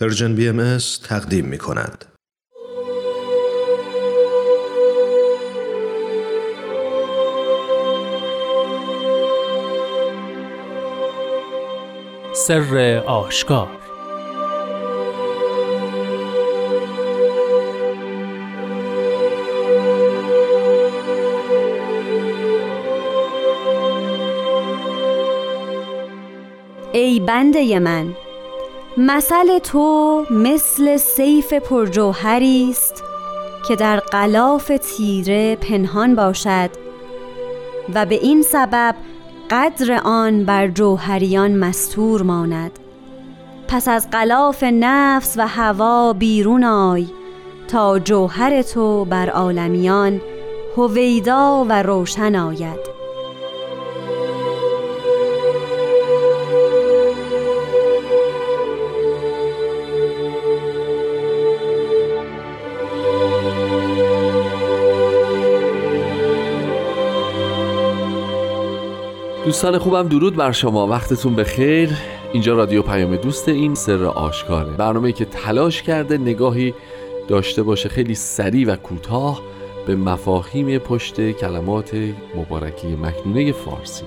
پرژن بی ام تقدیم می کند. سر آشکار ای بنده من مثل تو مثل سیف پرجوهری است که در غلاف تیره پنهان باشد و به این سبب قدر آن بر جوهریان مستور ماند. پس از غلاف نفس و هوا بیرون آی تا جوهر تو بر عالمیان هویدا و روشن آید. دوستان خوبم درود بر شما. وقتتون بخیر. اینجا رادیو پیام دوست این سر آشکاره. برنامه که تلاش کرده نگاهی داشته باشه خیلی سریع و کوتاه به مفاهیم پشت کلمات مبارکی مکنونه فارسی.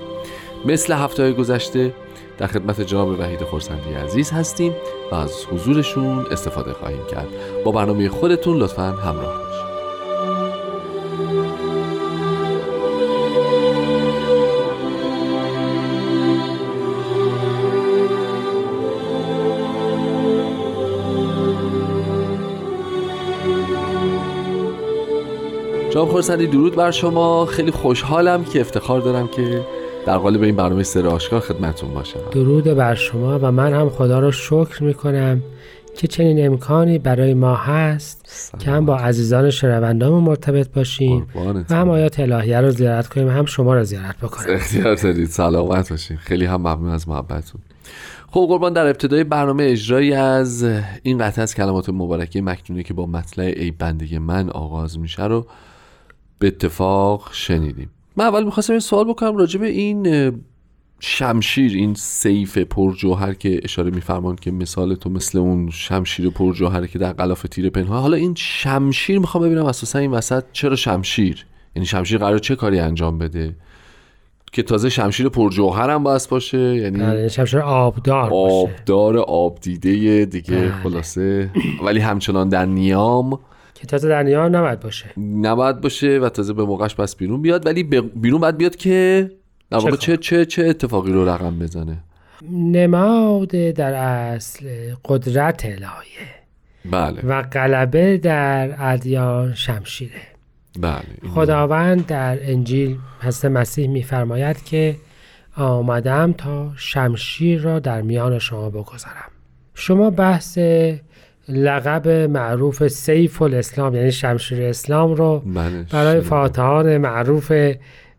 مثل هفته گذشته در خدمت جناب وحید خورسندی عزیز هستیم و از حضورشون استفاده خواهیم کرد. با برنامه خودتون لطفا همراه. جناب خورسندی درود بر شما. خیلی خوشحالم که افتخار دارم که در قالب این برنامه سر آشکار خدمتون باشم. درود بر شما و من هم خدا را شکر می‌کنم که چنین امکانی برای ما هست که هم با عزیزان شنوندامون مرتبط باشیم و هم آیات الهیه رو زیارت کنیم هم شما رو زیارت بکنیم. اختیار دارید. سلامت باشین. خیلی هم ممنون از محبتتون. خب قربان در ابتدای برنامه اجرایی از این قطعه از کلمات مبارکه مکنونی که با مطلع ای بندگی من آغاز میشه رو به اتفاق شنیدیم. من اول می‌خواستم این سوال بکنم راجع به این شمشیر این سیف پرجوهر که اشاره میفرمان که مثال تو مثل اون شمشیر پرجوهر که در غلاف تیر پنهان. حالا این شمشیر می‌خوام ببینم اساسا این وسط چرا شمشیر؟ یعنی شمشیر قرار چه کاری انجام بده؟ که تازه شمشیر پرجوهر هم باید باشه؟ یعنی بله، شمشیر آبدار آبدار آب دیده دیگه بله. خلاصه. ولی همچنان در نیام که تازه در نیام نباید باشه. نباید باشه و تازه به موقعش پس بیرون بیاد ولی بیرون باید بیاد که در چه, چه, چه اتفاقی رو رقم بزنه. نماد در اصل قدرت الهیه بله. و غلبه در ادیان شمشیره. بله خداوند در انجیل حضرت مسیح میفرماید که آمدم تا شمشیر را در میان شما بگذارم. شما بحث لقب معروف سیف الاسلام یعنی شمشیر اسلام رو بله برای فاتحان معروف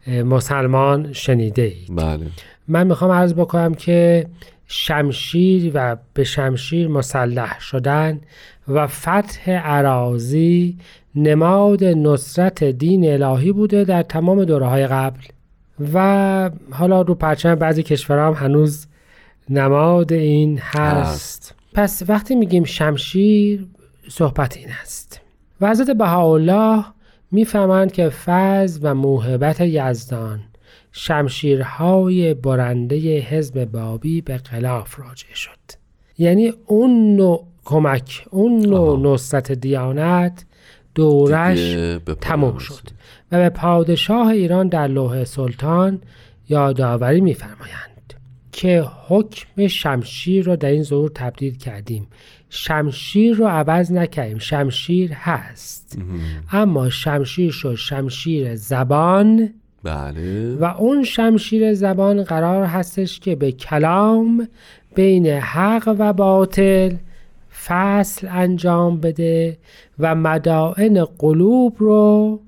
مسلمان شنیده اید. بله. من می‌خوام عرض بکنم که شمشیر و به شمشیر مسلح شدن و فتح عراضی نماد نصرت دین الهی بوده در تمام دوره های قبل. و حالا رو پرچم بعضی کشورها هم هنوز نماد این هست. پس وقتی میگیم شمشیر صحبت این است. و حضرت بهاءالله می‌فهمند که فضل و موهبت یزدان شمشیرهای برنده حزب بابی به خلاف راجع شد. یعنی اون نوع کمک اون نوع نصرت دیانت دورش تموم شد. و به پادشاه ایران در لوح سلطان یادآوری میفرمایند. که حکم شمشیر رو در این ظهور تبدیل کردیم. شمشیر رو عوض نکردیم. شمشیر هست. اما شمشیر شد شمشیر زبان. بله. و اون شمشیر زبان قرار هستش که به کلام بین حق و باطل فصل انجام بده و مدائن قلوب رو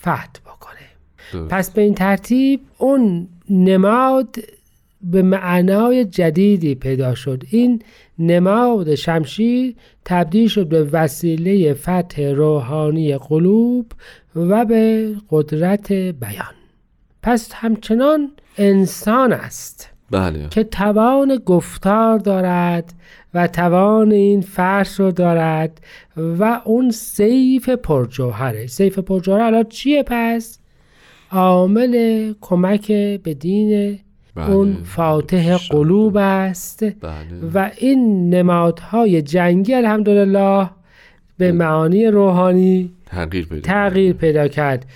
فتح بکنه. پس به این ترتیب اون نماد به معنای جدیدی پیدا شد این نماد شمشیر تبدیل شد به وسیله فتح روحانی قلوب و به قدرت بیان پس همچنان انسان است بله. که توان گفتار دارد و توان این فرش رو دارد و اون سیف پرجوهره سیف پرجوهره الان چیه پس؟ عامل کمک به دین بله. اون فاتح قلوب است. بله. و این نمادهای جنگی الحمدلله به معانی روحانی تغییر پیدا تغییر پیدا کرد.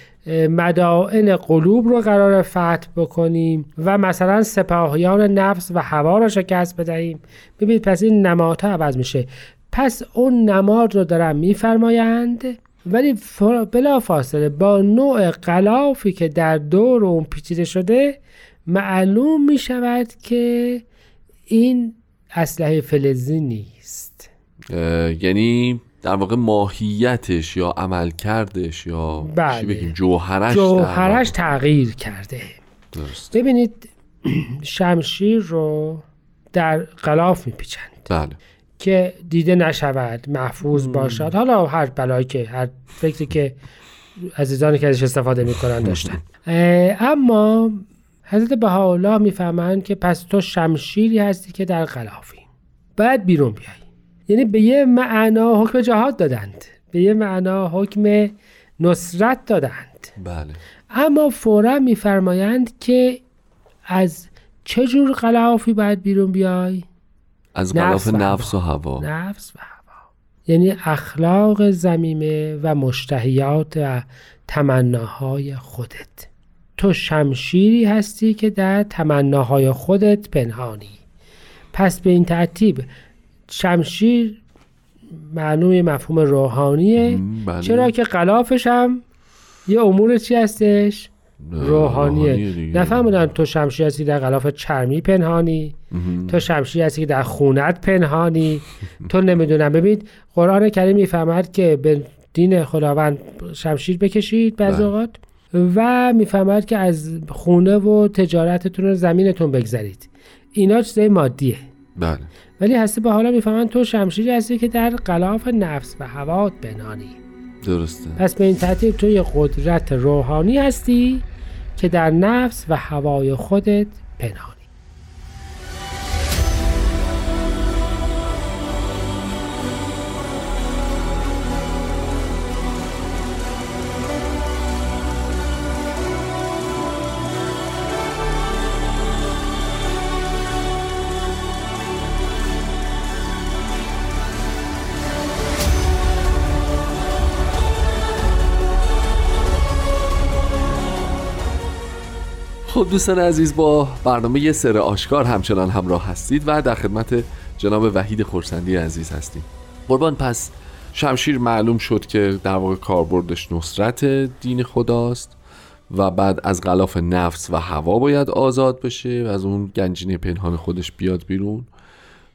مدائن قلوب رو قرار فتح بکنیم و مثلا سپاهیان نفس و هوا رو شکست بدهیم. ببینید پس این نمادها عوض میشه. پس اون نماد رو دارن میفرمایند ولی بلا فاصله با نوع غلافی که در دور اون پیچیده شده معلوم می شود که این اسلحه فلزی نیست. یعنی در واقع ماهیتش یا عملکردش یا بله. چی بگیم جوهرش جوهرش تغییر کرده. درست. ببینید شمشیر رو در غلاف میپیچند. بله. که دیده نشود محفوظ باشد. حالا هر بلایی که هر فکری که عزیزانی که ازش استفاده می‌کنن داشتن. اما حضرت بهاءالله می‌فهمند که پس تو شمشیری هستی که در غلافی. باید بیرون بیای یعنی به یه معنا حکم جهاد دادند. به یه معنا حکم نصرت دادند. بله. اما فورا میفرمایند که از چه جور غلافی باید بیرون بیای؟ از نفس غلاف و نفس و هوا. نفس و هوا. یعنی اخلاق زمیمه و مشتهیات و تمناهای خودت. تو شمشیری هستی که در تمناهای خودت پنهانی پس به این ترتیب شمشیر معلوم مفهوم روحانیه بله. چرا که غلافش هم یه امور چی هستش روحانیه. نفهمیدن تو شمشیر هستی در غلاف چرمی پنهانی مهم. تو شمشیر هستی که در خونت پنهانی تو نمی‌دونم ببین قرآن کریم می‌فهمد که به دین خداوند شمشیر بکشید بعض بله. اوقات و می‌فهمد که از خونه و تجارتتون رو زمینتون بگذارید اینا چیزای مادیه. بله. ولی هستی به حالا می‌فهمن تو شمشیری هستی که در غلاف نفس و هوات پنهانی درسته. پس به این ترتیب تو یه قدرت روحانی هستی که در نفس و هوای خودت پنهانی. خب دوستان عزیز با برنامه سر آشکار همچنان همراه هستید و در خدمت جناب وحید خورسندی عزیز هستیم. قربان پس شمشیر معلوم شد که در واقع کاربردش نصرت دین خداست و بعد از غلاف نفس و هوا باید آزاد بشه و از اون گنجینه پنهان خودش بیاد بیرون.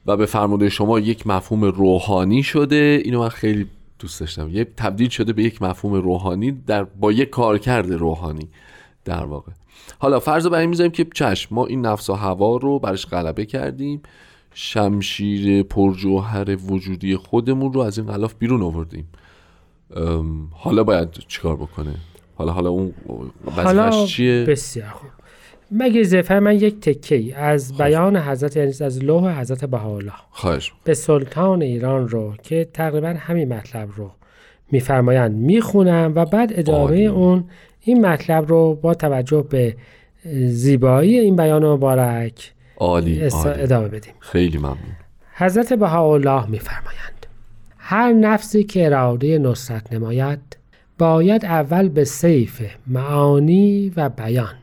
و به فرموده شما یک مفهوم روحانی شده. اینو من خیلی دوست داشتم. یه تبدیل شده به یک مفهوم روحانی در با یک کارکرد روحانی در واقع. حالا فرض رو بر این می‌ذاریم که چشم ما این نفس و هوا رو برش غلبه کردیم. شمشیر پرجوهر وجودی خودمون رو از این غلاف بیرون آوردیم. حالا باید چیکار بکنه؟ حالا حالا اون حالا چیه؟ بسیار خوب. مگه زفر من یک تکه ای از بیان حضرت یعنی از لوح حضرت بهاءالله خواهش. به سلطان ایران رو که تقریبا همین مطلب رو میفرمایند می‌خونم و بعد ادامه عالی. اون این مطلب رو با توجه به زیبایی این بیان مبارک عالی عالی. ادامه بدیم. خیلی ممنون. حضرت بهاءالله میفرمایند هر نفسی که اراده نصرت نماید باید اول به سیف معانی و بیان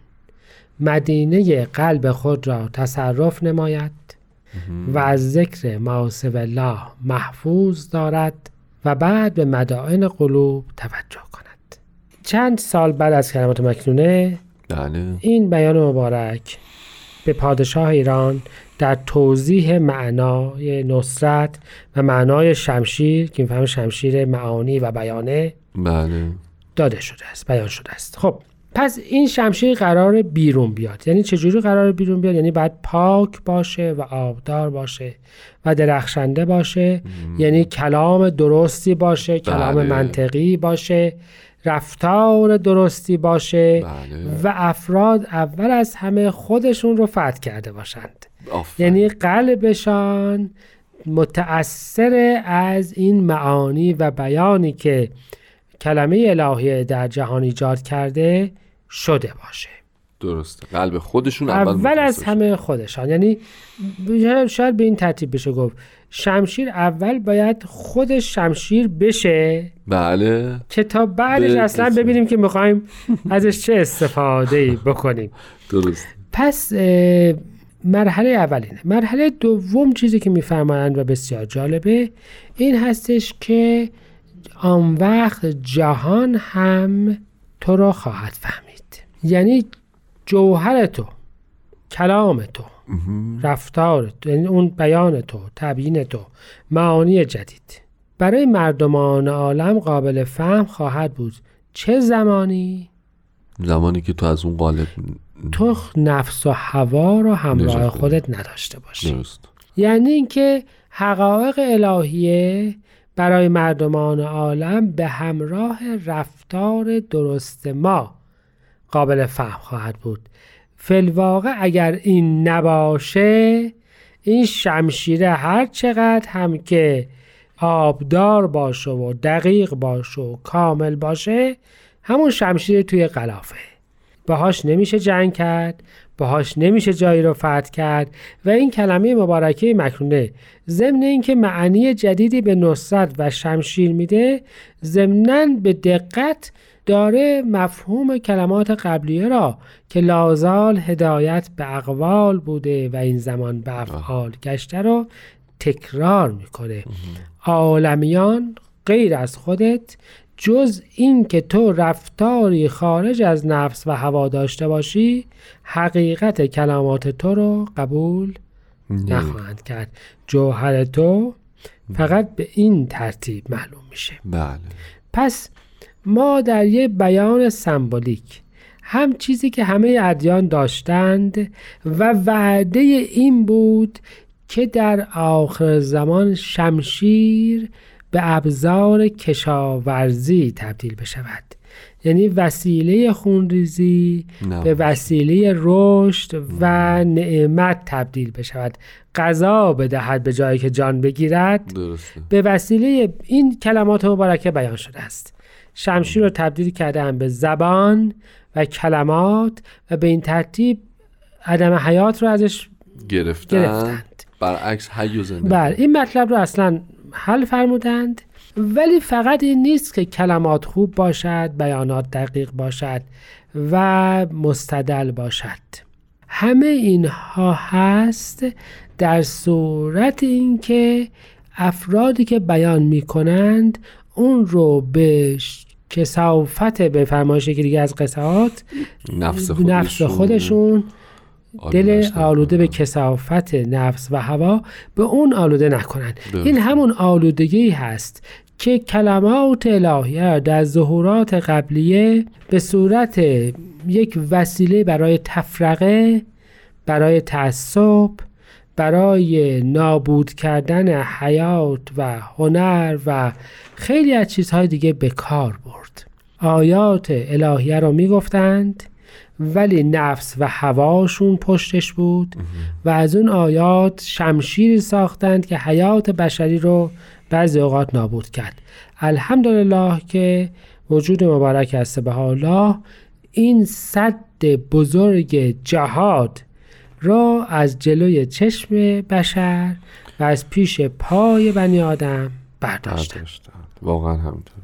مدینه قلب خود را تصرف نماید و از ذکر ماسو الله محفوظ دارد و بعد به مدائن قلوب توجه. چند سال بعد از کلمات مکنونه بله. این بیان مبارک به پادشاه ایران در توضیح معنای نصرت و معنای شمشیر که می‌فهمه شمشیر معانی و بیانه بله. داده شده است بیان شده است. خب پس این شمشیر قرار بیرون بیاد. یعنی چجوری قرار بیرون بیاد؟ یعنی باید پاک باشه و آبدار باشه و درخشنده باشه. یعنی کلام درستی باشه کلام بله. منطقی باشه. رفتار درستی باشه بله. و افراد اول از همه خودشون رو فتح کرده باشند. آفرین. یعنی قلبشان متأثر از این معانی و بیانی که کلمه الهیه در جهان ایجاد کرده شده باشه. درسته. قلب خودشون اول, اول از همه خودشان. یعنی شاید به این ترتیب بشه گفت شمشیر اول باید خودش شمشیر بشه. بله. که تا بعدش به- اصلا ببینیم که می‌خوایم ازش چه استفاده ای بکنیم. درست. پس مرحله اولینه. مرحله دوم چیزی که میفرمایند و بسیار جالبه این هستش که آن وقت جهان هم تو را خواهد فهمید. یعنی جوهر تو کلام تو. رفتار یعنی اون بیان تو تبیین تو معانی جدید. برای مردمان عالم قابل فهم خواهد بود. چه زمانی؟ زمانی که تو از اون قالب تو نفس و هوا رو همراه خودت نداشته باشی. درست. یعنی اینکه حقایق الهیه برای مردمان عالم به همراه رفتار درست ما قابل فهم خواهد بود. فلواقع اگر این نباشه این شمشیره هر چقدر هم که آبدار باشه و دقیق باشه و کامل باشه همون شمشیر توی قلافه. باهاش نمیشه جنگ کرد. باهاش نمیشه جایی رو فتح کرد و این کلمه مبارکه مکنونه. ضمن اینکه معنی جدیدی به نصرت و شمشیر میده ضمنا به دقت داره مفهوم کلمات قبلیه را که لازال هدایت به اقوال بوده و این زمان به افعال گشته رو تکرار می‌کنه. عالمیان غیر از خودت جز این که تو رفتاری خارج از نفس و هوا داشته باشی حقیقت کلمات تو رو قبول نخواهند کرد. جوهر تو فقط به این ترتیب معلوم میشه. بله. پس ما در یه بیان سمبولیک هم چیزی که همه ادیان داشتند و وعده این بود که در آخر زمان شمشیر به ابزار کشاورزی تبدیل بشود. یعنی وسیله خونریزی. به وسیله رشد و نعمت تبدیل بشود. غذا بدهد به جایی که جان بگیرد. درسته. به وسیله این کلمات مبارکه بیان شده است. شمشیر رو تبدیل کردن به زبان و کلمات و به این ترتیب عدم حیات رو ازش گرفتن, گرفتند. برعکس حی و زنده بله این مطلب رو اصلا حل فرمودند ولی فقط این نیست که کلمات خوب باشد بیانات دقیق باشد و مستدل باشد. همه اینها هست در صورت اینکه افرادی که بیان می کنند اون رو به کسافت به فرمایش یکی دیگه از قصهات نفس خودشون, نفس خودشون دل آلوده به. کسافت نفس و هوا به اون آلوده نکنند. این همون آلودگی هست که کلمات الهیه در ظهورات قبلیه به صورت یک وسیله برای تفرقه برای تعصب برای نابود کردن حیات و هنر و خیلی از چیزهای دیگه به کار برد آیات الهیه رو می‌گفتند ولی نفس و هواشون پشتش بود و از اون آیات شمشیری ساختند که حیات بشری رو بعضی اوقات نابود کرد. الحمدلله که وجود مبارک است به الله. این صد بزرگ جهاد را از جلوی چشم بشر و از پیش پای بنی آدم برداشتن. واقعا همینطور.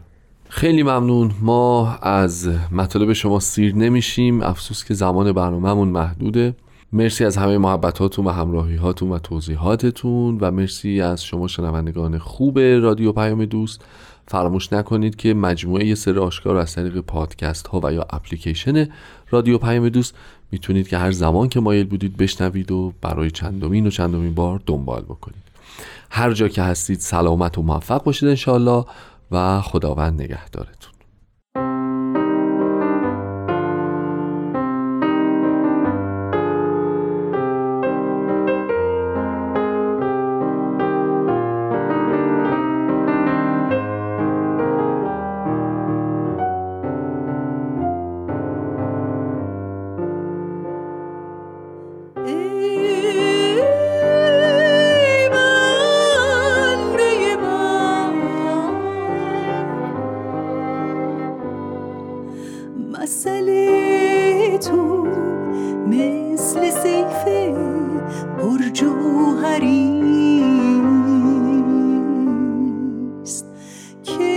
خیلی ممنون. ما از مطالب شما سیر نمیشیم. افسوس که زمان برنامهمون محدوده. مرسی از همه محبتاتون و همراهی هاتون و توضیحاتتون و مرسی از شما شنوندگان خوب رادیو پیام دوست. فراموش نکنید که مجموعه سر آشکار از طریق پادکست ها و یا اپلیکیشن رادیو پیام دوست می‌تونید که هر زمان که مایل بودید بشنوید و برای چندمین و چندمین بار دنبال بکنید. هر جا که هستید سلامت و موفق باشید انشالله و خداوند نگهدارتون. You.